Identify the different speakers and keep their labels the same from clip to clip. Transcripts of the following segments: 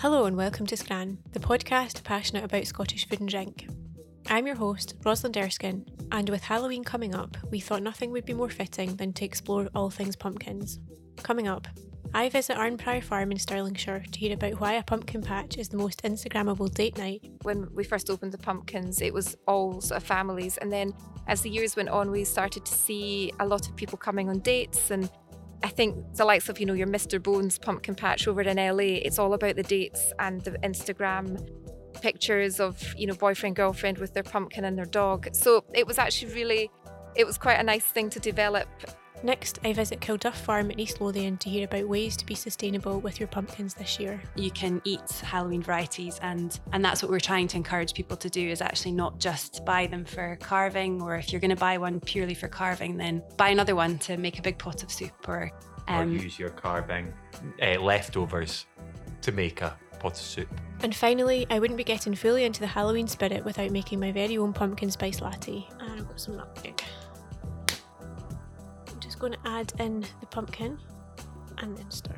Speaker 1: Hello and welcome to Scran, the podcast passionate about Scottish food and drink. I'm your host, Rosalind Erskine, and with Halloween coming up, we thought nothing would be more fitting than to explore all things pumpkins. Coming up, I visit Arnprior Farm in Stirlingshire to hear about why a pumpkin patch is the most Instagrammable date night.
Speaker 2: When we first opened the pumpkins, it was all sort of families, and then as the years went on, we started to see a lot of people coming on dates and I think the likes of, you know, your Mr. Bones pumpkin patch over in LA, it's all about the dates and the Instagram pictures of, you know, boyfriend, girlfriend with their pumpkin and their dog. So it was actually really, it was quite a nice thing to develop
Speaker 1: Next, I visit Kilduff Farm in East Lothian to hear about ways to be sustainable with your pumpkins this year.
Speaker 3: You can eat Halloween varieties, and, and that's what we're trying to encourage people to do is actually not just buy them for carving, or if you're going to buy one purely for carving, then buy another one to make a big pot of soup or,
Speaker 4: um, or use your carving uh, leftovers to make a pot of soup.
Speaker 1: And finally, I wouldn't be getting fully into the Halloween spirit without making my very own pumpkin spice latte. And I've got some nutmeg going to add in the pumpkin and then stir.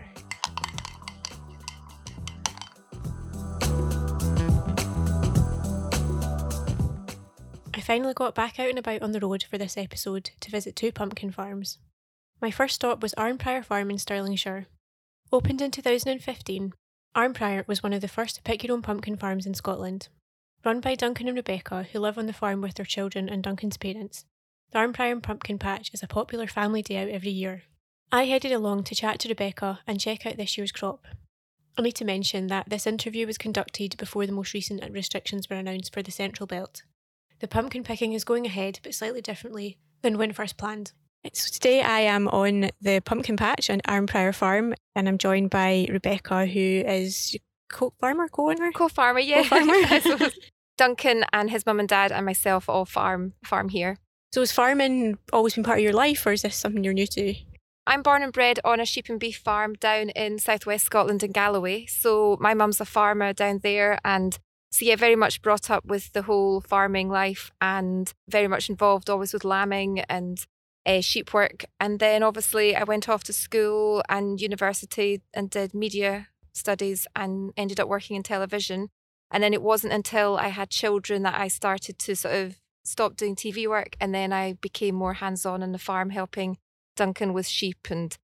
Speaker 1: I finally got back out and about on the road for this episode to visit two pumpkin farms. My first stop was Arnprior Farm in Stirlingshire. Opened in 2015, Arnprior was one of the first to pick your own pumpkin farms in Scotland. Run by Duncan and Rebecca, who live on the farm with their children and Duncan's parents, the Arnprior Pumpkin Patch is a popular family day out every year. I headed along to chat to Rebecca and check out this year's crop. I need to mention that this interview was conducted before the most recent restrictions were announced for the Central Belt. The pumpkin picking is going ahead, but slightly differently than when first planned. So today I am on the pumpkin patch on Arnprior Farm, and I'm joined by Rebecca, who is co-farmer, co-owner,
Speaker 2: co-farmer, yeah, co-farmer. Duncan and his mum and dad and myself all farm farm here.
Speaker 1: So has farming always been part of your life, or is this something you're new to?
Speaker 2: I'm born and bred on a sheep and beef farm down in southwest Scotland in Galloway. So my mum's a farmer down there, and so yeah, very much brought up with the whole farming life, and very much involved always with lambing and uh, sheep work. And then obviously I went off to school and university and did media studies and ended up working in television. And then it wasn't until I had children that I started to sort of stopped doing TV work and then I became more hands on in the farm helping Duncan with sheep and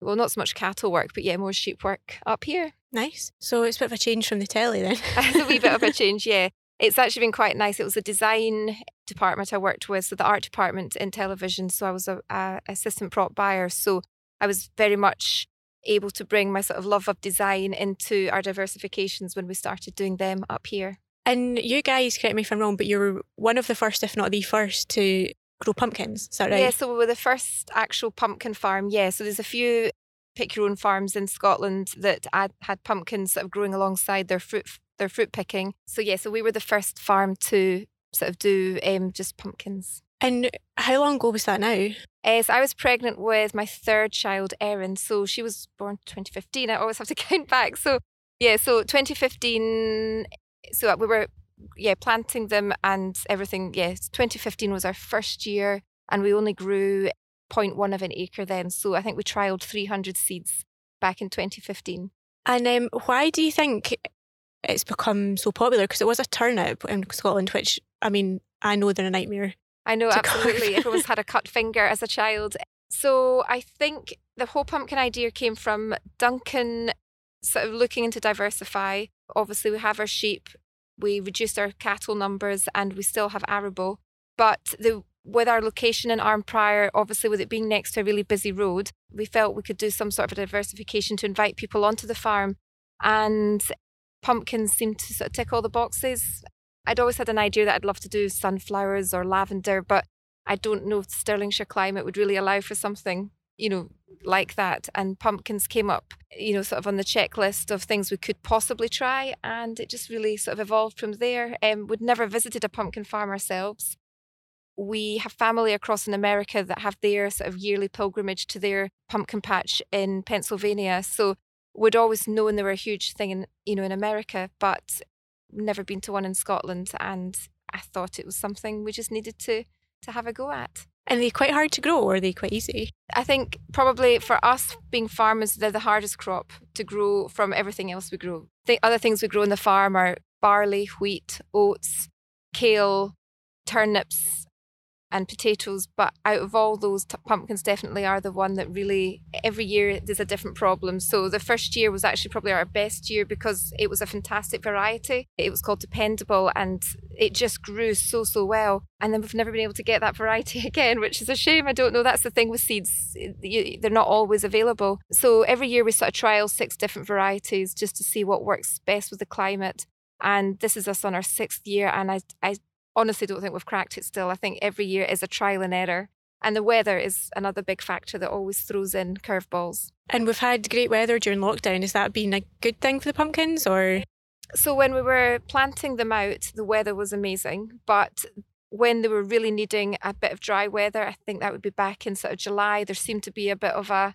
Speaker 2: well not so much cattle work but yeah more sheep work up here.
Speaker 1: Nice. So it's a bit of a change from the telly then.
Speaker 2: a wee bit of a change, yeah. It's actually been quite nice. It was the design department I worked with, so the art department in television. So I was a, a assistant prop buyer. So I was very much able to bring my sort of love of design into our diversifications when we started doing them up here.
Speaker 1: And you guys, correct me if I'm wrong, but you're one of the first, if not the first, to grow pumpkins. Is that right?
Speaker 2: Yeah, so we were the first actual pumpkin farm. Yeah, so there's a few pick your own farms in Scotland that had pumpkins sort of growing alongside their fruit their fruit picking. So yeah, so we were the first farm to sort of do um, just pumpkins.
Speaker 1: And how long ago was that now?
Speaker 2: Uh, so I was pregnant with my third child, Erin. So she was born 2015. I always have to count back. So yeah, so 2015 so we were yeah planting them and everything yes 2015 was our first year and we only grew 0.1 of an acre then. So i think we trialed 300 seeds back in 2015
Speaker 1: and um, why do you think it's become so popular? Because it was a turnip in scotland which i mean i know they're a nightmare
Speaker 2: i know absolutely. everyone's had a cut finger as a child. So i think the whole pumpkin idea came from duncan sort of looking into diversify. Obviously, we have our sheep, we reduced our cattle numbers, and we still have arable. But the with our location in Arnprior, obviously with it being next to a really busy road, we felt we could do some sort of a diversification to invite people onto the farm. And pumpkins seemed to sort of tick all the boxes. I'd always had an idea that I'd love to do sunflowers or lavender, but I don't know if the Stirlingshire climate would really allow for something you know, like that. And pumpkins came up, you know, sort of on the checklist of things we could possibly try. And it just really sort of evolved from there. Um, we'd never visited a pumpkin farm ourselves. We have family across in America that have their sort of yearly pilgrimage to their pumpkin patch in Pennsylvania. So we'd always known they were a huge thing in, you know, in America, but never been to one in Scotland. And I thought it was something we just needed to to have a go at.
Speaker 1: And they quite hard to grow, or are they quite easy?
Speaker 2: I think probably for us being farmers, they're the hardest crop to grow from everything else we grow. The other things we grow in the farm are barley, wheat, oats, kale, turnips, and potatoes. But out of all those, t- pumpkins definitely are the one that really, every year there's a different problem. So the first year was actually probably our best year because it was a fantastic variety. It was called Dependable and it just grew so, so well. And then we've never been able to get that variety again, which is a shame. I don't know. That's the thing with seeds, they're not always available. So every year we sort of trial six different varieties just to see what works best with the climate. And this is us on our sixth year, and I, I honestly don't think we've cracked it still. I think every year is a trial and error. And the weather is another big factor that always throws in curveballs.
Speaker 1: And we've had great weather during lockdown. Has that been a good thing for the pumpkins or?
Speaker 2: So when we were planting them out, the weather was amazing. But when they were really needing a bit of dry weather, I think that would be back in sort of July, there seemed to be a bit of a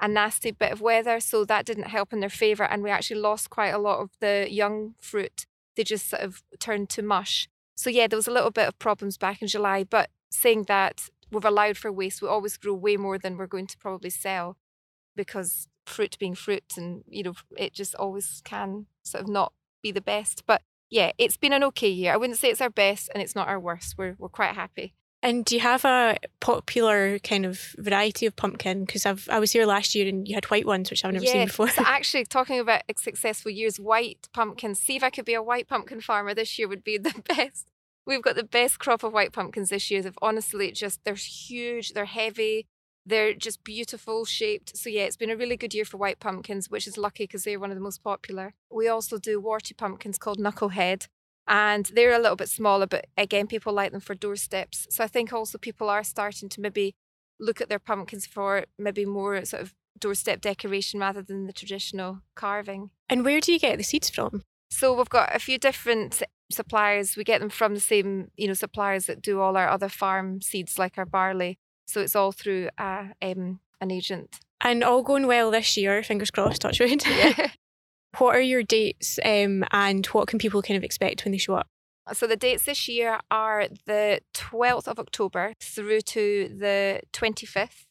Speaker 2: a nasty bit of weather. So that didn't help in their favour. And we actually lost quite a lot of the young fruit. They just sort of turned to mush. So yeah, there was a little bit of problems back in July, but saying that we've allowed for waste, we always grow way more than we're going to probably sell because fruit being fruit and you know it just always can sort of not be the best. But yeah, it's been an okay year. I wouldn't say it's our best and it's not our worst. We're we're quite happy.
Speaker 1: And do you have a popular kind of variety of pumpkin? Because I've I was here last year and you had white ones, which I've never
Speaker 2: yeah,
Speaker 1: seen before.
Speaker 2: so actually, talking about successful years, white pumpkins. See if I could be a white pumpkin farmer this year would be the best. We've got the best crop of white pumpkins this year. They've honestly just they're huge, they're heavy, they're just beautiful shaped. So yeah, it's been a really good year for white pumpkins, which is lucky because they're one of the most popular. We also do warty pumpkins called knucklehead and they're a little bit smaller, but again, people like them for doorsteps. So I think also people are starting to maybe look at their pumpkins for maybe more sort of doorstep decoration rather than the traditional carving.
Speaker 1: And where do you get the seeds from?
Speaker 2: So we've got a few different suppliers. We get them from the same, you know, suppliers that do all our other farm seeds, like our barley. So it's all through uh, um, an agent.
Speaker 1: And all going well this year, fingers crossed, touch wood.
Speaker 2: Yeah.
Speaker 1: What are your dates um, and what can people kind of expect when they show up?
Speaker 2: So the dates this year are the 12th of October through to the 25th.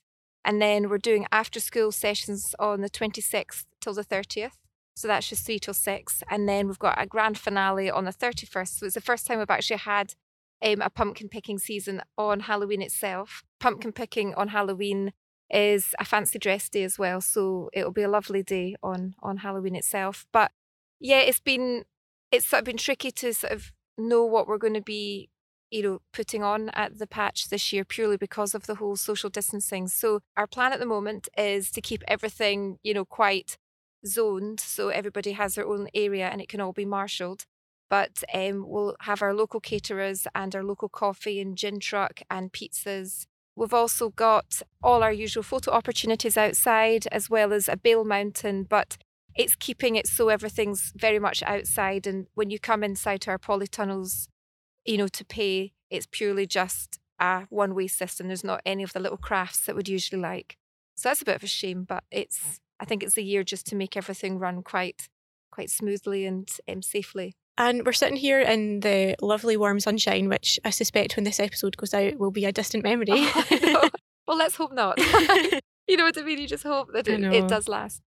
Speaker 2: And then we're doing after school sessions on the 26th till the 30th. So that's just three till six. And then we've got a grand finale on the 31st. So it's the first time we've actually had um, a pumpkin picking season on Halloween itself. Pumpkin picking on Halloween is a fancy dress day as well. So it'll be a lovely day on on Halloween itself. But yeah, it's been it's sort of been tricky to sort of know what we're going to be, you know, putting on at the patch this year purely because of the whole social distancing. So our plan at the moment is to keep everything, you know, quite zoned so everybody has their own area and it can all be marshalled. But um, we'll have our local caterers and our local coffee and gin truck and pizzas We've also got all our usual photo opportunities outside, as well as a bale mountain, but it's keeping it so everything's very much outside. And when you come inside to our polytunnels, you know, to pay, it's purely just a one way system. There's not any of the little crafts that we'd usually like. So that's a bit of a shame, but it's I think it's a year just to make everything run quite quite smoothly and um, safely.
Speaker 1: And we're sitting here in the lovely warm sunshine, which I suspect when this episode goes out will be a distant memory.
Speaker 2: Oh, well, let's hope not. you know what I mean? You just hope that it, it does last.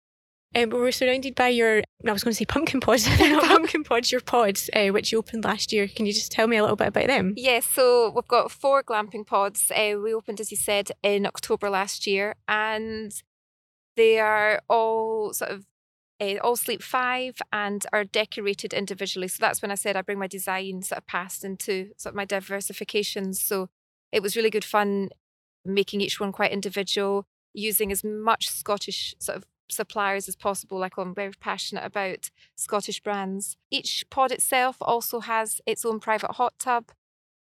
Speaker 1: Um, but we're surrounded by your, I was going to say pumpkin pods, not pumpkin pods, your pods, uh, which you opened last year. Can you just tell me a little bit about them?
Speaker 2: Yes, yeah, so we've got four glamping pods. Uh, we opened, as you said, in October last year, and they are all sort of uh, all sleep five and are decorated individually. So that's when I said I bring my design sort of past into sort of my diversifications. So it was really good fun making each one quite individual, using as much Scottish sort of suppliers as possible. Like I'm very passionate about Scottish brands. Each pod itself also has its own private hot tub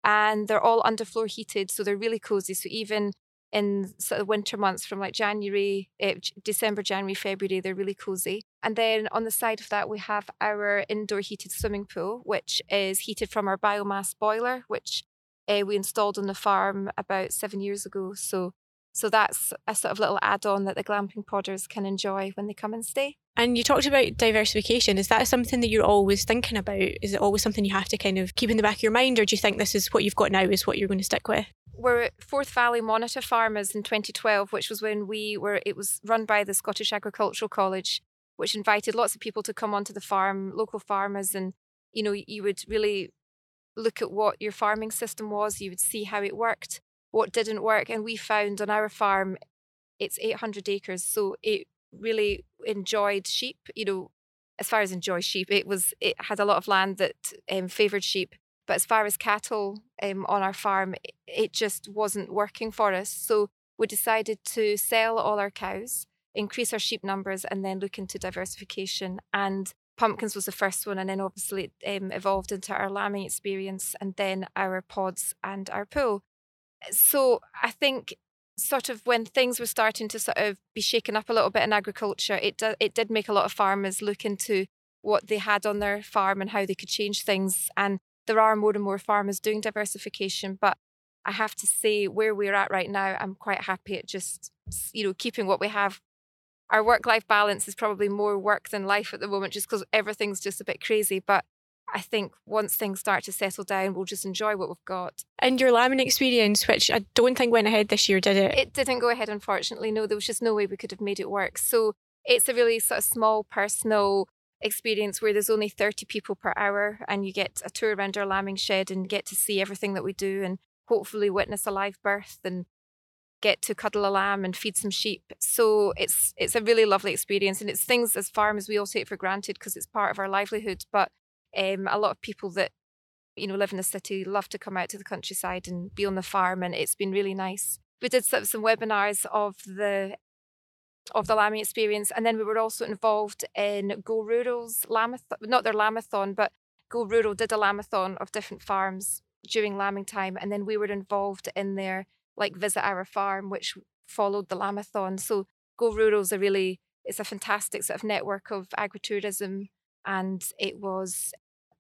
Speaker 2: and they're all underfloor heated. So they're really cozy. So even in sort of winter months from like January, uh, December, January, February, they're really cozy. And then on the side of that, we have our indoor heated swimming pool, which is heated from our biomass boiler, which uh, we installed on the farm about seven years ago. So, so that's a sort of little add-on that the glamping podders can enjoy when they come and stay.
Speaker 1: And you talked about diversification. Is that something that you're always thinking about? Is it always something you have to kind of keep in the back of your mind, or do you think this is what you've got now is what you're going to stick with?
Speaker 2: We're Forth Valley Monitor Farmers in 2012, which was when we were. It was run by the Scottish Agricultural College, which invited lots of people to come onto the farm, local farmers, and you know you would really look at what your farming system was. You would see how it worked, what didn't work, and we found on our farm, it's 800 acres, so it really enjoyed sheep. You know, as far as enjoy sheep, it was it had a lot of land that um, favoured sheep. But as far as cattle um, on our farm, it just wasn't working for us. So we decided to sell all our cows, increase our sheep numbers, and then look into diversification. And pumpkins was the first one, and then obviously it um, evolved into our lambing experience, and then our pods and our pool. So I think sort of when things were starting to sort of be shaken up a little bit in agriculture, it do, it did make a lot of farmers look into what they had on their farm and how they could change things. And there are more and more farmers doing diversification, but I have to say where we're at right now, I'm quite happy at just you know keeping what we have. Our work life balance is probably more work than life at the moment, just because everything's just a bit crazy. But I think once things start to settle down, we'll just enjoy what we've got.
Speaker 1: And your lambing experience, which I don't think went ahead this year, did it?
Speaker 2: It didn't go ahead, unfortunately. No, there was just no way we could have made it work. So it's a really sort of small personal experience where there's only 30 people per hour and you get a tour around our lambing shed and get to see everything that we do and hopefully witness a live birth and get to cuddle a lamb and feed some sheep. So it's it's a really lovely experience and it's things as farmers we all take for granted because it's part of our livelihood. But um, a lot of people that you know live in the city love to come out to the countryside and be on the farm, and it's been really nice. We did some, webinars of the of the lambing experience, and then we were also involved in Go Rural's lamathon, not their lamathon, but Go Rural did a lamathon of different farms during lambing time, and then we were involved in their like visit our farm, which followed the lamathon. So Go Rural's a really it's a fantastic sort of network of agritourism and it was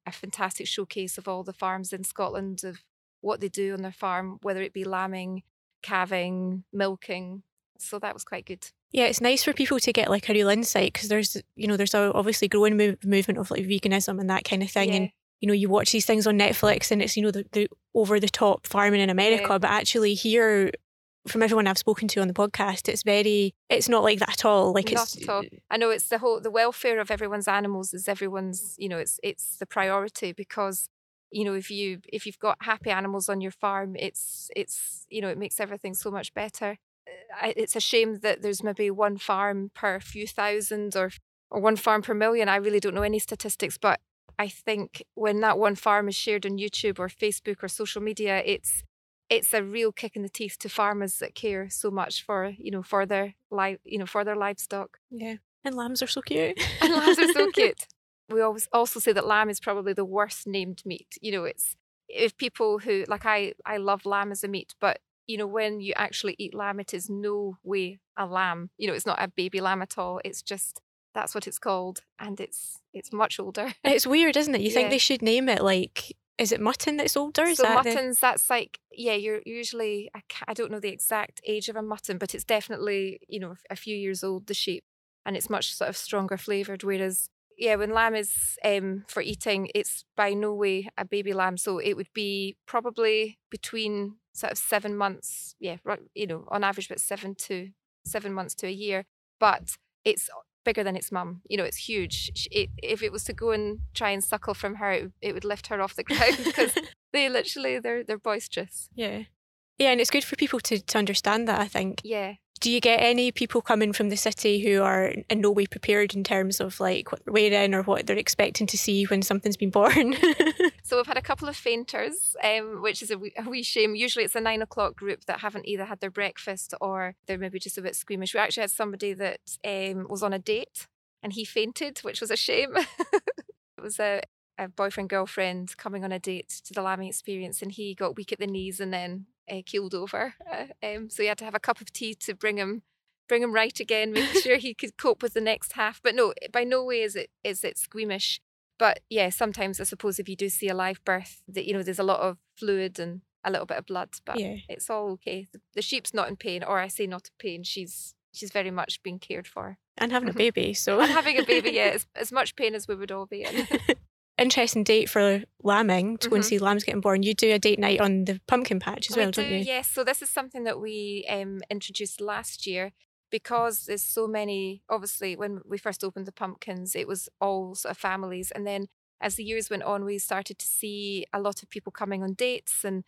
Speaker 2: a fantastic showcase of all the farms in Scotland of what they do on their farm, whether it be lambing, calving, milking. So that was quite good.
Speaker 1: Yeah, it's nice for people to get like a real insight because there's, you know, there's a obviously growing move, movement of like veganism and that kind of thing. Yeah. And, you know, you watch these things on Netflix and it's, you know, the, the over the top farming in America. Yeah. But actually, here, from everyone I've spoken to on the podcast, it's very, it's not like that at all. Like
Speaker 2: not
Speaker 1: it's,
Speaker 2: at all. I know it's the whole, the welfare of everyone's animals is everyone's, you know, it's it's the priority because, you know, if you if you've got happy animals on your farm, it's it's you know it makes everything so much better. Uh, it's a shame that there's maybe one farm per few thousand or or one farm per million. I really don't know any statistics, but I think when that one farm is shared on YouTube or Facebook or social media, it's it's a real kick in the teeth to farmers that care so much for you know for their life you know for their livestock.
Speaker 1: Yeah and lambs are so cute.
Speaker 2: And lambs are so cute. We always also say that lamb is probably the worst named meat you know it's if people who like i i love lamb as a meat but you know when you actually eat lamb it is no way a lamb. You know it's not a baby lamb at all it's just that's what it's called and it's it's much older.
Speaker 1: It's weird isn't it? You yeah. think they should name it like is it mutton that's older? Is
Speaker 2: so
Speaker 1: that
Speaker 2: muttons, the... that's like yeah. You're usually I, I don't know the exact age of a mutton, but it's definitely you know a few years old. The sheep, and it's much sort of stronger flavored. Whereas yeah, when lamb is um, for eating, it's by no way a baby lamb. So it would be probably between sort of seven months. Yeah, right. You know, on average, about seven to seven months to a year. But it's bigger than its mum. You know, it's huge. It, if it was to go and try and suckle from her, it, it would lift her off the ground because they literally they're they're boisterous.
Speaker 1: Yeah, yeah, and it's good for people to to understand that. I think.
Speaker 2: Yeah,
Speaker 1: do you get any people coming from the city who are in no way prepared in terms of like what they're wearing or what they're expecting to see when something's been born?
Speaker 2: so we've had a couple of fainters, um, which is a wee, a wee, shame. Usually it's a nine o'clock group that haven't either had their breakfast or they're maybe just a bit squeamish. We actually had somebody that um, was on a date and he fainted, which was a shame. it was a, a boyfriend girlfriend coming on a date to the lambing experience and he got weak at the knees and then uh, keeled over. Uh, um, so he had to have a cup of tea to bring him bring him right again, making sure he could cope with the next half. But no, by no way is it is it squeamish. But yeah, sometimes I suppose if you do see a live birth, that you know there's a lot of fluid and a little bit of blood, but
Speaker 1: Yeah.
Speaker 2: it's all okay. The, the sheep's not in pain, or I say not in pain. She's she's very much being cared for.
Speaker 1: And having a baby, so
Speaker 2: And having a baby, yeah, it's as much pain as we would all be in.
Speaker 1: interesting date for lambing to go and
Speaker 2: Mhm.
Speaker 1: see lambs getting born. You do a date night on the pumpkin patch as
Speaker 2: we
Speaker 1: well,
Speaker 2: do,
Speaker 1: don't you?
Speaker 2: yes. So this is something that we um, introduced last year because there's so many. Obviously, when we first opened the pumpkins, it was all sort of families, and then as the years went on, we started to see a lot of people coming on dates and.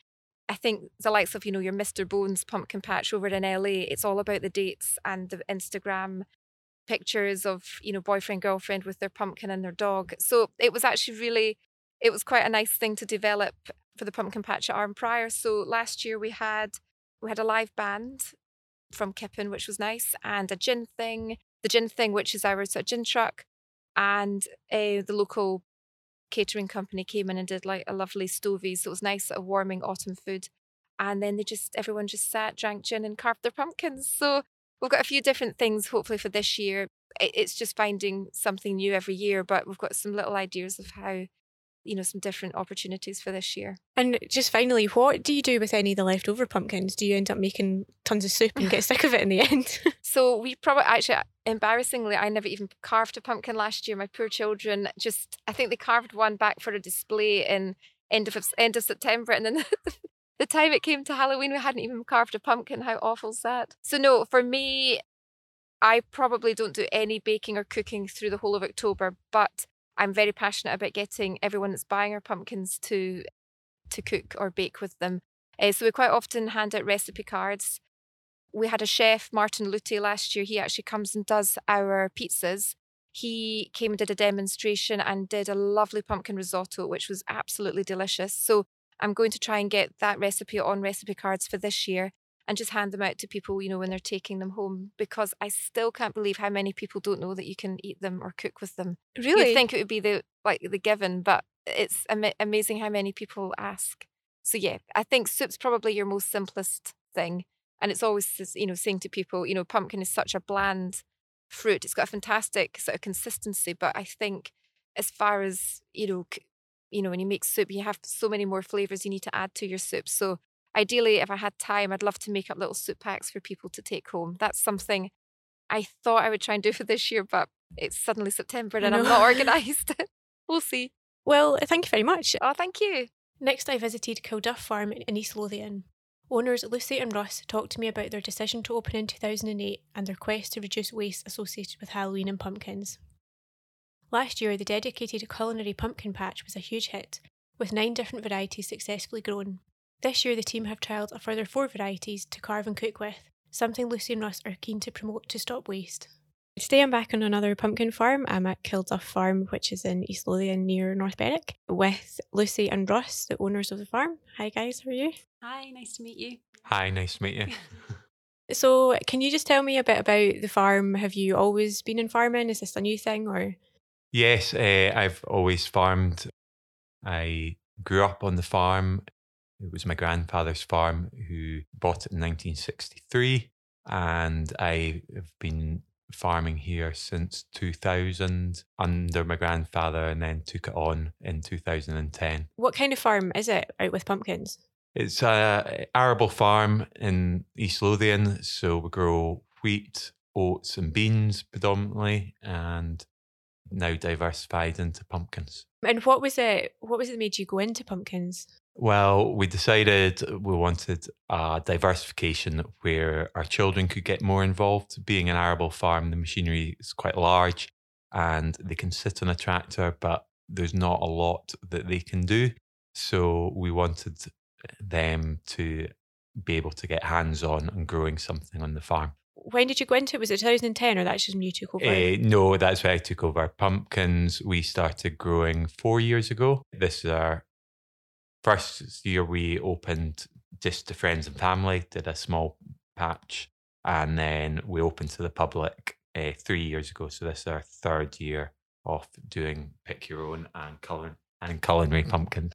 Speaker 2: I think the likes of, you know, your Mr. Bones pumpkin patch over in LA, it's all about the dates and the Instagram pictures of, you know, boyfriend, girlfriend with their pumpkin and their dog. So it was actually really, it was quite a nice thing to develop for the pumpkin patch at Arnprior. So last year we had we had a live band from Kippen, which was nice, and a gin thing, the gin thing, which is our sort of gin truck, and uh, the local catering company came in and did like a lovely stovey. So it was nice, of warming autumn food. And then they just everyone just sat, drank gin, and carved their pumpkins. So we've got a few different things hopefully for this year. It's just finding something new every year, but we've got some little ideas of how, you know, some different opportunities for this year.
Speaker 1: And just finally, what do you do with any of the leftover pumpkins? Do you end up making tons of soup and get sick of it in the end?
Speaker 2: So we probably actually uh, embarrassingly, I never even carved a pumpkin last year. My poor children just I think they carved one back for a display in end of end of September, and then the time it came to Halloween, we hadn't even carved a pumpkin. How awful's that? So no, for me, I probably don't do any baking or cooking through the whole of October, but I'm very passionate about getting everyone that's buying our pumpkins to to cook or bake with them. Uh, so we quite often hand out recipe cards we had a chef, Martin Lute, last year. He actually comes and does our pizzas. He came and did a demonstration and did a lovely pumpkin risotto, which was absolutely delicious. So I'm going to try and get that recipe on recipe cards for this year and just hand them out to people, you know, when they're taking them home because I still can't believe how many people don't know that you can eat them or cook with them.
Speaker 1: really?
Speaker 2: You'd think it would be the like the given, but it's ama- amazing how many people ask. So yeah, I think soup's probably your most simplest thing, and it's always you know saying to people, you know, pumpkin is such a bland fruit. It's got a fantastic sort of consistency, but I think as far as you know, you know, when you make soup, you have so many more flavors you need to add to your soup. So ideally, if I had time, I'd love to make up little soup packs for people to take home. That's something I thought I would try and do for this year, but it's suddenly September and I'm not organised. we'll see.
Speaker 1: Well, thank you very much.
Speaker 2: Oh, thank you.
Speaker 1: Next, I visited Kilduff Farm in East Lothian. Owners Lucy and Russ talked to me about their decision to open in 2008 and their quest to reduce waste associated with Halloween and pumpkins. Last year, the dedicated culinary pumpkin patch was a huge hit, with nine different varieties successfully grown. This year, the team have trialled a further four varieties to carve and cook with, something Lucy and Russ are keen to promote to stop waste. Today I'm back on another pumpkin farm. I'm at Kilduff Farm, which is in East Lothian near North Berwick, with Lucy and Russ, the owners of the farm. Hi guys, how are you?
Speaker 3: Hi, nice to meet you.
Speaker 4: Hi, nice to meet you.
Speaker 1: So, can you just tell me a bit about the farm? Have you always been in farming? Is this a new thing or?
Speaker 4: Yes, uh, I've always farmed. I grew up on the farm. It was my grandfather's farm who bought it in 1963. And I have been farming here since 2000 under my grandfather and then took it on in 2010.
Speaker 1: What kind of farm is it out with pumpkins?
Speaker 4: It's a arable farm in East Lothian, so we grow wheat, oats, and beans predominantly, and now diversified into pumpkins.
Speaker 1: And what was it? What was it that made you go into pumpkins?
Speaker 4: Well, we decided we wanted a diversification where our children could get more involved. Being an arable farm, the machinery is quite large and they can sit on a tractor, but there's not a lot that they can do. So we wanted them to be able to get hands on and growing something on the farm.
Speaker 1: When did you go into it? Was it 2010 or that's just when you took over?
Speaker 4: Eh, no, that's when I took over. Pumpkins, we started growing four years ago. This is our first year we opened just to friends and family, did a small patch, and then we opened to the public uh, three years ago. So this is our third year of doing pick your own and colour and culinary pumpkin.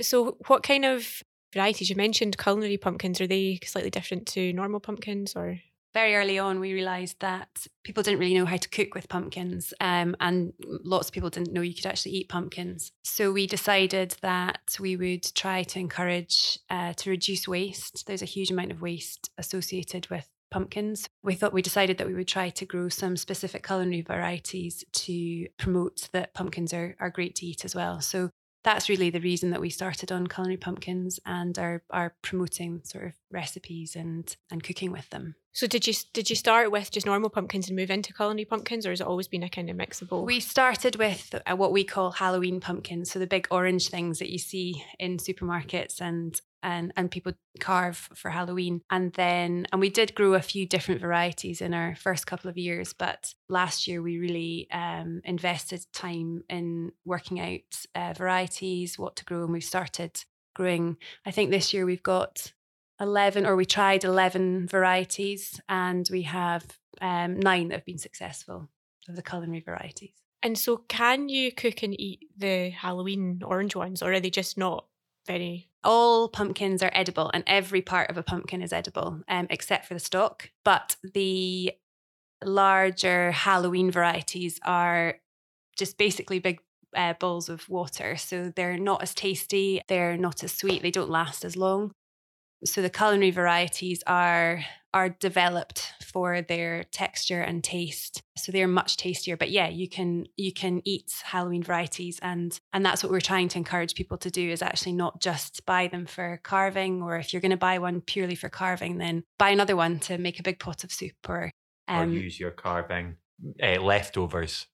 Speaker 1: So, what kind of varieties. You mentioned culinary pumpkins. Are they slightly different to normal pumpkins or?
Speaker 3: Very early on, we realised that people didn't really know how to cook with pumpkins, um, and lots of people didn't know you could actually eat pumpkins. So we decided that we would try to encourage uh, to reduce waste. There's a huge amount of waste associated with pumpkins. We thought we decided that we would try to grow some specific culinary varieties to promote that pumpkins are, are great to eat as well. So that's really the reason that we started on culinary pumpkins and are are promoting sort of recipes and and cooking with them.
Speaker 1: So did you did you start with just normal pumpkins and move into culinary pumpkins, or has it always been a kind of mix of both?
Speaker 3: We started with uh, what we call Halloween pumpkins, so the big orange things that you see in supermarkets and and and people carve for Halloween. And then and we did grow a few different varieties in our first couple of years, but last year we really um, invested time in working out uh, varieties, what to grow, and we started growing. I think this year we've got 11 or we tried 11 varieties and we have um, nine that have been successful of the culinary varieties.
Speaker 1: And so, can you cook and eat the Halloween orange ones, or are they just not very.
Speaker 3: All pumpkins are edible and every part of a pumpkin is edible um, except for the stalk but the larger halloween varieties are just basically big uh, bowls of water so they're not as tasty they're not as sweet they don't last as long so the culinary varieties are are developed for their texture and taste. So they're much tastier but yeah you can you can eat halloween varieties and and that's what we're trying to encourage people to do is actually not just buy them for carving or if you're going to buy one purely for carving then buy another one to make a big pot of soup or
Speaker 4: um, or use your carving uh, leftovers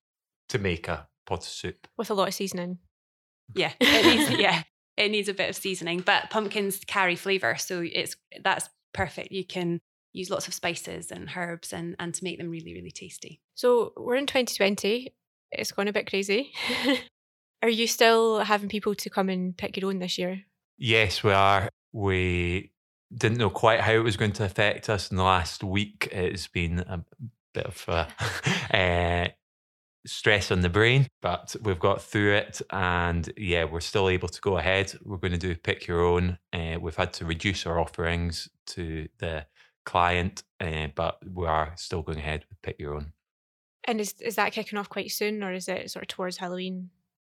Speaker 4: to make a pot of soup.
Speaker 1: With a lot of seasoning.
Speaker 3: Yeah needs, yeah it needs a bit of seasoning but pumpkins carry flavor so it's that's perfect you can use lots of spices and herbs and, and to make them really, really tasty.
Speaker 1: So we're in 2020. It's gone a bit crazy. are you still having people to come and pick your own this year?
Speaker 4: Yes, we are. We didn't know quite how it was going to affect us in the last week. It's been a bit of a, uh, stress on the brain, but we've got through it. And yeah, we're still able to go ahead. We're going to do pick your own. Uh, we've had to reduce our offerings to the client, uh, but we are still going ahead with pick your own.
Speaker 1: And is is that kicking off quite soon, or is it sort of towards Halloween?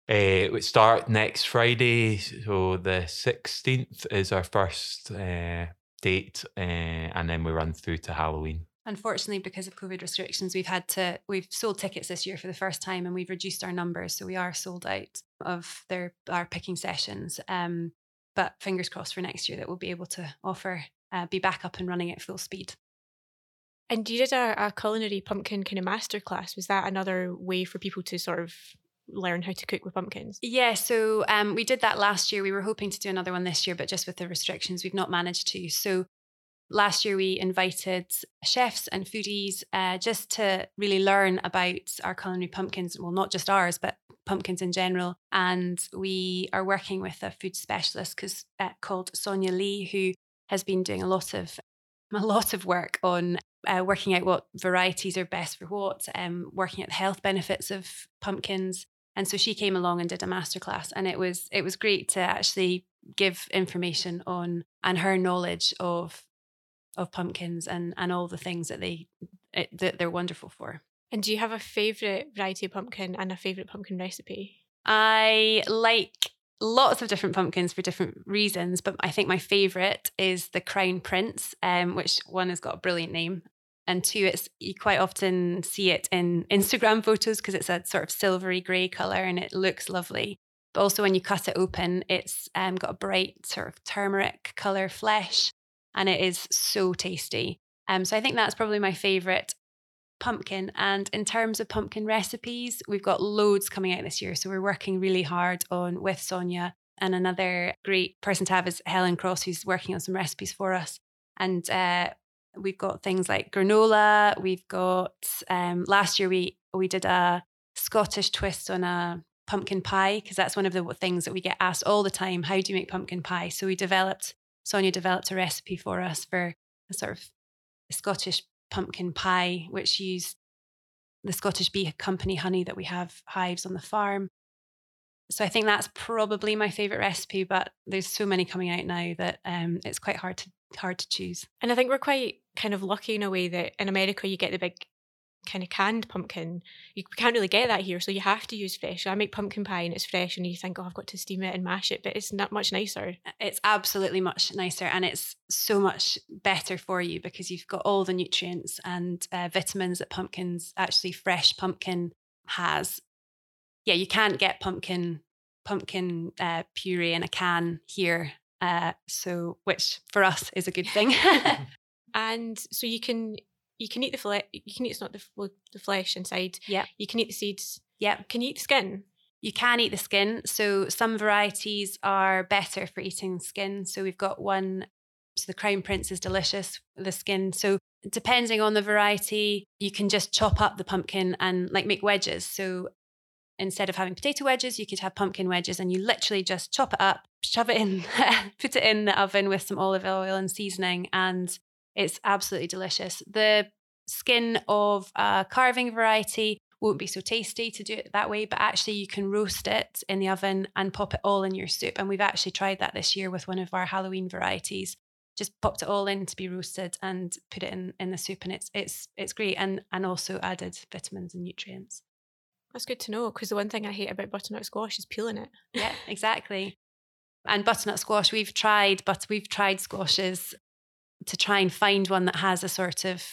Speaker 4: Uh, we start next Friday, so the sixteenth is our first uh, date, uh, and then we run through to Halloween.
Speaker 3: Unfortunately, because of COVID restrictions, we've had to we've sold tickets this year for the first time, and we've reduced our numbers, so we are sold out of their our picking sessions. Um, but fingers crossed for next year that we'll be able to offer uh, be back up and running at full speed.
Speaker 1: And you did a, a culinary pumpkin kind of masterclass. Was that another way for people to sort of learn how to cook with pumpkins?
Speaker 3: Yeah, so um, we did that last year. We were hoping to do another one this year, but just with the restrictions, we've not managed to. So last year, we invited chefs and foodies uh, just to really learn about our culinary pumpkins. Well, not just ours, but pumpkins in general. And we are working with a food specialist uh, called Sonia Lee, who has been doing a lot of a lot of work on uh, working out what varieties are best for what, um, working at the health benefits of pumpkins. And so she came along and did a masterclass, and it was it was great to actually give information on and her knowledge of of pumpkins and and all the things that they it, that they're wonderful for.
Speaker 1: And do you have a favorite variety of pumpkin and a favorite pumpkin recipe?
Speaker 3: I like lots of different pumpkins for different reasons, but I think my favorite is the Crown Prince, um, which one has got a brilliant name. And two, it's you quite often see it in Instagram photos because it's a sort of silvery grey colour and it looks lovely. But also when you cut it open, it's um, got a bright sort of turmeric colour flesh and it is so tasty. Um, so I think that's probably my favourite pumpkin. And in terms of pumpkin recipes, we've got loads coming out this year. So we're working really hard on with Sonia. And another great person to have is Helen Cross, who's working on some recipes for us. And uh, we've got things like granola. We've got um, last year we we did a Scottish twist on a pumpkin pie because that's one of the things that we get asked all the time. How do you make pumpkin pie? So we developed Sonia developed a recipe for us for a sort of Scottish pumpkin pie, which used the Scottish Bee Company honey that we have hives on the farm. So I think that's probably my favorite recipe, but there's so many coming out now that um, it's quite hard to hard to choose.
Speaker 1: And I think we're quite kind of lucky in a way that in America you get the big kind of canned pumpkin. You can't really get that here, so you have to use fresh. I make pumpkin pie and it's fresh, and you think, oh, I've got to steam it and mash it, but it's not much nicer.
Speaker 3: It's absolutely much nicer, and it's so much better for you because you've got all the nutrients and uh, vitamins that pumpkins, actually fresh pumpkin, has. Yeah, you can't get pumpkin pumpkin uh, puree in a can here. Uh, so, which for us is a good thing.
Speaker 1: and so you can you can eat the flesh. You can eat it's not the the flesh inside.
Speaker 3: Yeah.
Speaker 1: You can eat the seeds.
Speaker 3: Yeah.
Speaker 1: Can you eat the skin?
Speaker 3: You can eat the skin. So some varieties are better for eating skin. So we've got one. So the Crown Prince is delicious. The skin. So depending on the variety, you can just chop up the pumpkin and like make wedges. So instead of having potato wedges, you could have pumpkin wedges and you literally just chop it up, shove it in, put it in the oven with some olive oil and seasoning, and it's absolutely delicious. The skin of a carving variety won't be so tasty to do it that way, but actually you can roast it in the oven and pop it all in your soup. And we've actually tried that this year with one of our Halloween varieties. Just popped it all in to be roasted and put it in, in the soup, and it's it's it's great, and and also added vitamins and nutrients.
Speaker 1: That's good to know because the one thing I hate about butternut squash is peeling it.
Speaker 3: Yeah, exactly. And butternut squash, we've tried, but we've tried squashes to try and find one that has a sort of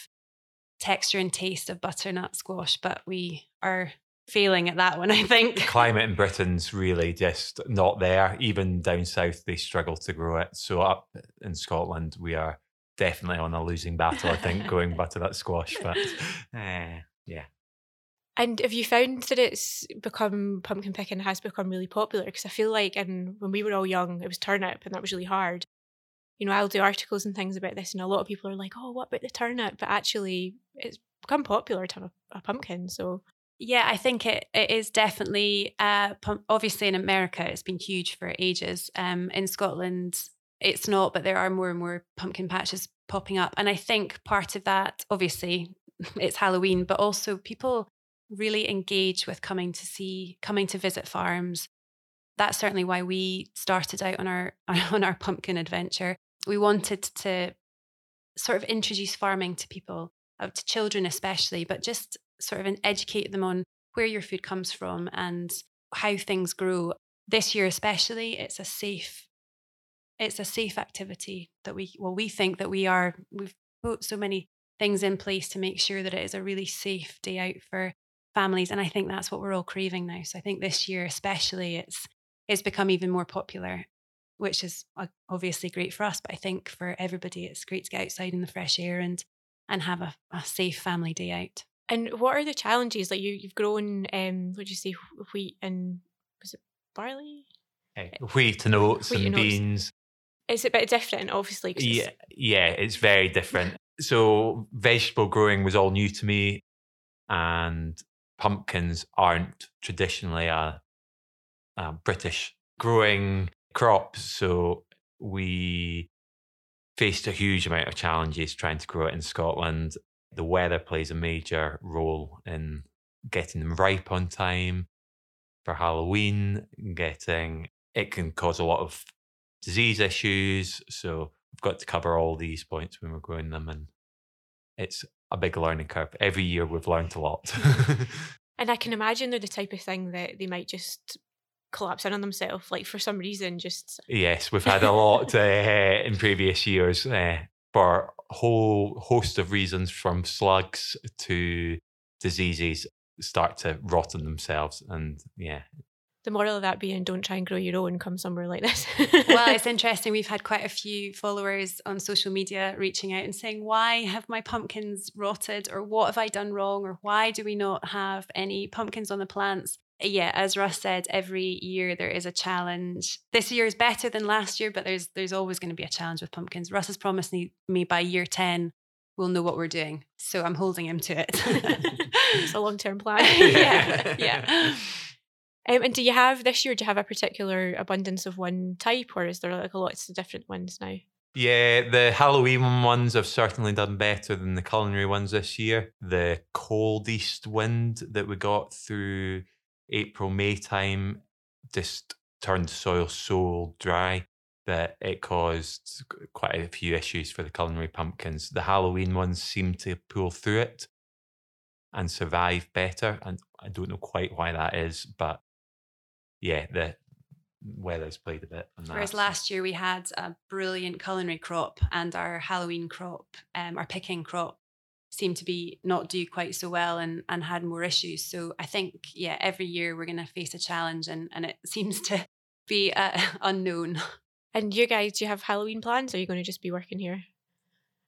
Speaker 3: texture and taste of butternut squash, but we are failing at that one, I think.
Speaker 4: Climate in Britain's really just not there. Even down south, they struggle to grow it. So up in Scotland, we are definitely on a losing battle, I think, going butternut squash. But uh, yeah.
Speaker 1: And have you found that it's become pumpkin picking has become really popular? Because I feel like, and when we were all young, it was turnip, and that was really hard you know, I'll do articles and things about this, and a lot of people are like, "Oh, what about the turnip?" But actually, it's become popular to have a, a pumpkin. So
Speaker 3: yeah, I think it, it is definitely uh, obviously in America it's been huge for ages. Um, in Scotland it's not, but there are more and more pumpkin patches popping up, and I think part of that obviously it's Halloween, but also people really engage with coming to see, coming to visit farms. That's certainly why we started out on our on our pumpkin adventure we wanted to sort of introduce farming to people, uh, to children especially, but just sort of educate them on where your food comes from and how things grow. This year especially, it's a safe it's a safe activity that we well we think that we are we've put so many things in place to make sure that it is a really safe day out for families and I think that's what we're all craving now. So I think this year especially it's it's become even more popular which is obviously great for us. But I think for everybody, it's great to get outside in the fresh air and and have a, a safe family day out.
Speaker 1: And what are the challenges? Like you, you've grown, um, what do you say, wheat and was it barley?
Speaker 4: Hey, wheat and oats wheat and, and beans.
Speaker 1: It's a bit different, obviously.
Speaker 4: Yeah, yeah, it's very different. so vegetable growing was all new to me, and pumpkins aren't traditionally a, a British growing crops. So we faced a huge amount of challenges trying to grow it in Scotland. The weather plays a major role in getting them ripe on time for Halloween, getting it can cause a lot of disease issues. So we've got to cover all these points when we're growing them and it's a big learning curve. Every year we've learned a lot.
Speaker 1: and I can imagine they're the type of thing that they might just collapse in on themselves, like for some reason, just.
Speaker 4: Yes, we've had a lot uh, in previous years uh, for a whole host of reasons, from slugs to diseases, start to rot in themselves, and yeah.
Speaker 1: The moral of that being, don't try and grow your own. Come somewhere like this.
Speaker 3: well, it's interesting. We've had quite a few followers on social media reaching out and saying, "Why have my pumpkins rotted?" or "What have I done wrong?" or "Why do we not have any pumpkins on the plants?" Yeah, as Russ said, every year there is a challenge. This year is better than last year, but there's there's always going to be a challenge with pumpkins. Russ has promised me, me by year ten we'll know what we're doing, so I'm holding him to it.
Speaker 1: it's a long term plan.
Speaker 3: yeah, yeah.
Speaker 1: Um, and do you have this year? Do you have a particular abundance of one type, or is there like a lots of different ones now?
Speaker 4: Yeah, the Halloween ones have certainly done better than the culinary ones this year. The cold east wind that we got through April, May time just turned soil so dry that it caused quite a few issues for the culinary pumpkins. The Halloween ones seem to pull through it and survive better. And I don't know quite why that is, but yeah, the weather's played a bit on that.
Speaker 3: Whereas last year we had a brilliant culinary crop and our Halloween crop, um, our picking crop seemed to be not do quite so well and and had more issues. So I think yeah, every year we're going to face a challenge and and it seems to be uh, unknown.
Speaker 1: And you guys, do you have Halloween plans? Or are you going to just be working here?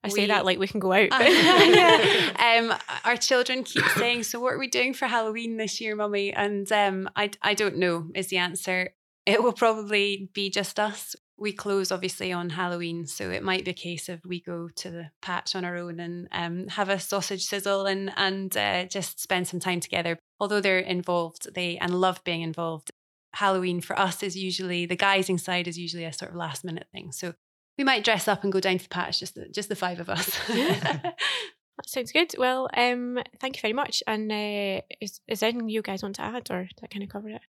Speaker 1: I say that like we can go out. But-
Speaker 3: um, our children keep saying, "So what are we doing for Halloween this year, Mummy?" And um, I I don't know is the answer. It will probably be just us. We close obviously on Halloween, so it might be a case of we go to the patch on our own and um, have a sausage sizzle and and uh, just spend some time together. Although they're involved, they and love being involved. Halloween for us is usually the guising side is usually a sort of last minute thing. So we might dress up and go down to the patch, just the, just the five of us.
Speaker 1: That sounds good. Well, um, thank you very much. And uh, is is there anything you guys want to add, or that kind of covered it?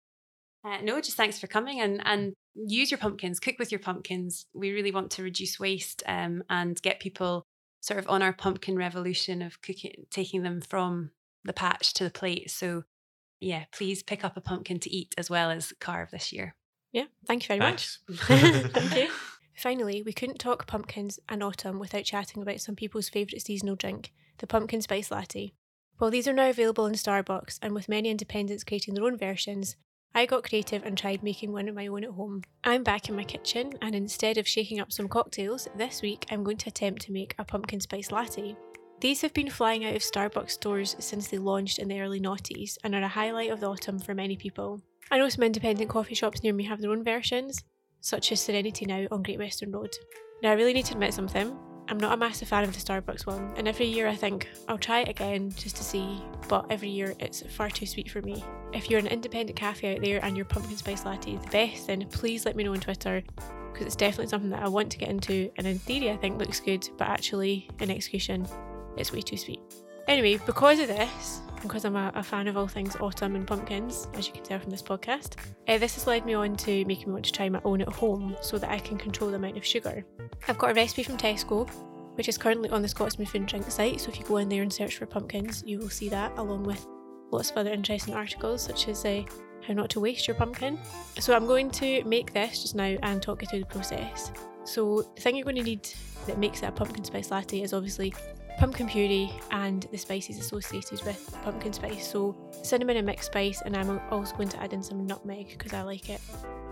Speaker 3: Uh, no, just thanks for coming and and use your pumpkins, cook with your pumpkins. We really want to reduce waste um, and get people sort of on our pumpkin revolution of cooking, taking them from the patch to the plate. So, yeah, please pick up a pumpkin to eat as well as carve this year.
Speaker 1: Yeah, thank you very
Speaker 4: Thanks.
Speaker 1: much. Thank you. Finally, we couldn't talk pumpkins and autumn without chatting about some people's favourite seasonal drink, the pumpkin spice latte. While these are now available in Starbucks and with many independents creating their own versions, I got creative and tried making one of my own at home. I'm back in my kitchen, and instead of shaking up some cocktails, this week I'm going to attempt to make a pumpkin spice latte. These have been flying out of Starbucks stores since they launched in the early noughties and are a highlight of the autumn for many people. I know some independent coffee shops near me have their own versions, such as Serenity Now on Great Western Road. Now, I really need to admit something. I'm not a massive fan of the Starbucks one, and every year I think I'll try it again just to see, but every year it's far too sweet for me. If you're an independent cafe out there and your pumpkin spice latte is the best, then please let me know on Twitter because it's definitely something that I want to get into, and in theory I think looks good, but actually in execution it's way too sweet. Anyway, because of this, because I'm a, a fan of all things autumn and pumpkins, as you can tell from this podcast, uh, this has led me on to making me want to try my own at home so that I can control the amount of sugar. I've got a recipe from Tesco, which is currently on the Scotsman Food and Drink site, so if you go in there and search for pumpkins, you will see that along with lots of other interesting articles, such as uh, how not to waste your pumpkin. So I'm going to make this just now and talk you through the process. So the thing you're going to need that makes it a pumpkin spice latte is obviously pumpkin puree and the spices associated with pumpkin spice. So cinnamon and mixed spice, and I'm also going to add in some nutmeg because I like it.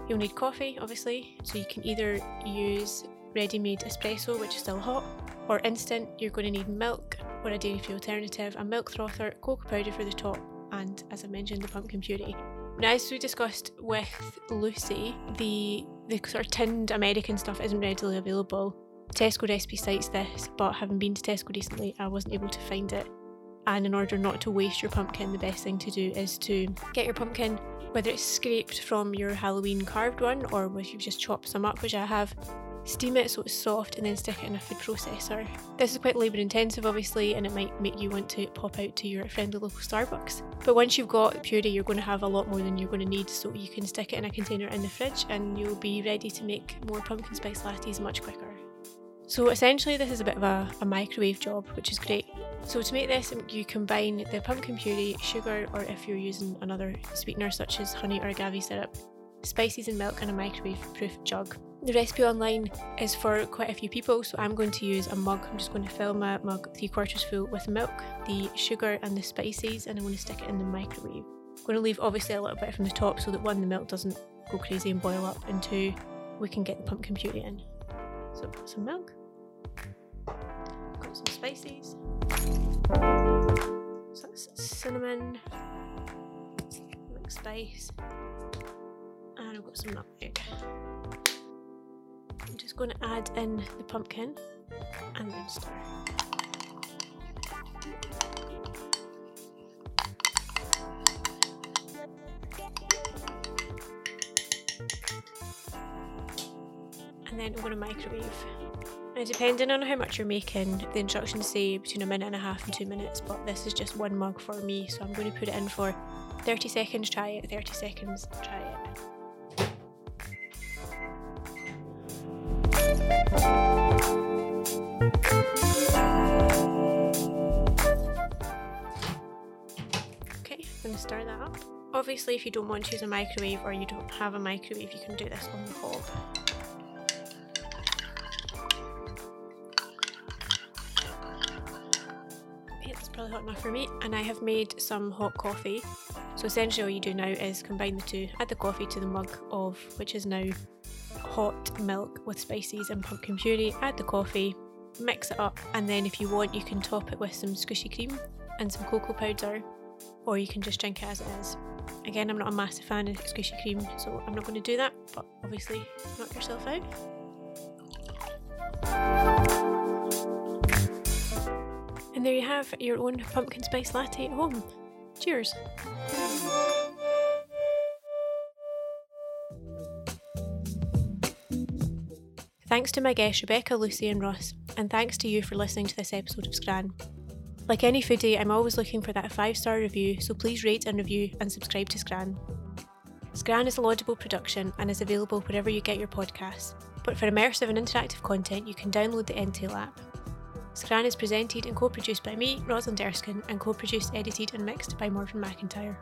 Speaker 1: You'll need coffee, obviously, so you can either use ready-made espresso, which is still hot, or instant. You're going to need milk or a dairy-free alternative, a milk frother, cocoa powder for the top, and as I mentioned, the pumpkin puree. Now, as we discussed with Lucy, the the sort of tinned American stuff isn't readily available. Tesco recipe cites this, but having been to Tesco recently, I wasn't able to find it. And in order not to waste your pumpkin, the best thing to do is to get your pumpkin, whether it's scraped from your Halloween carved one or whether you've just chopped some up, which I have, steam it so it's soft and then stick it in a food processor. This is quite labour intensive, obviously, and it might make you want to pop out to your friendly local Starbucks. But once you've got the puree, you're going to have a lot more than you're going to need, so you can stick it in a container in the fridge and you'll be ready to make more pumpkin spice lattes much quicker. So essentially, this is a bit of a, a microwave job, which is great. So to make this, you combine the pumpkin puree, sugar, or if you're using another sweetener such as honey or agave syrup, spices and milk in a microwave-proof jug. The recipe online is for quite a few people, so I'm going to use a mug. I'm just going to fill my mug three quarters full with milk, the sugar, and the spices, and I'm going to stick it in the microwave. I'm going to leave obviously a little bit from the top so that one, the milk doesn't go crazy and boil up, and two, we can get the pumpkin puree in. So got some milk, got some spices. So that's cinnamon, mixed spice, and I've got some nutmeg. I'm just going to add in the pumpkin and then stir. And then I'm going to microwave. Now, depending on how much you're making, the instructions say between a minute and a half and two minutes, but this is just one mug for me, so I'm going to put it in for 30 seconds, try it, 30 seconds, try it. Obviously, if you don't want to use a microwave or you don't have a microwave, you can do this on the hob. It's probably hot enough for me. And I have made some hot coffee. So essentially, all you do now is combine the two, add the coffee to the mug of which is now hot milk with spices and pumpkin puree, add the coffee, mix it up, and then if you want, you can top it with some squishy cream and some cocoa powder, or you can just drink it as it is. Again, I'm not a massive fan of squishy cream, so I'm not going to do that, but obviously, knock yourself out. And there you have your own pumpkin spice latte at home. Cheers. Thanks to my guests Rebecca, Lucy, and Ross, and thanks to you for listening to this episode of Scran. Like any foodie, I'm always looking for that five star review, so please rate and review and subscribe to Scran. Scran is a laudable production and is available wherever you get your podcasts, but for immersive and interactive content, you can download the Entale app. Scran is presented and co produced by me, Rosalind Erskine, and co produced, edited, and mixed by Morgan McIntyre.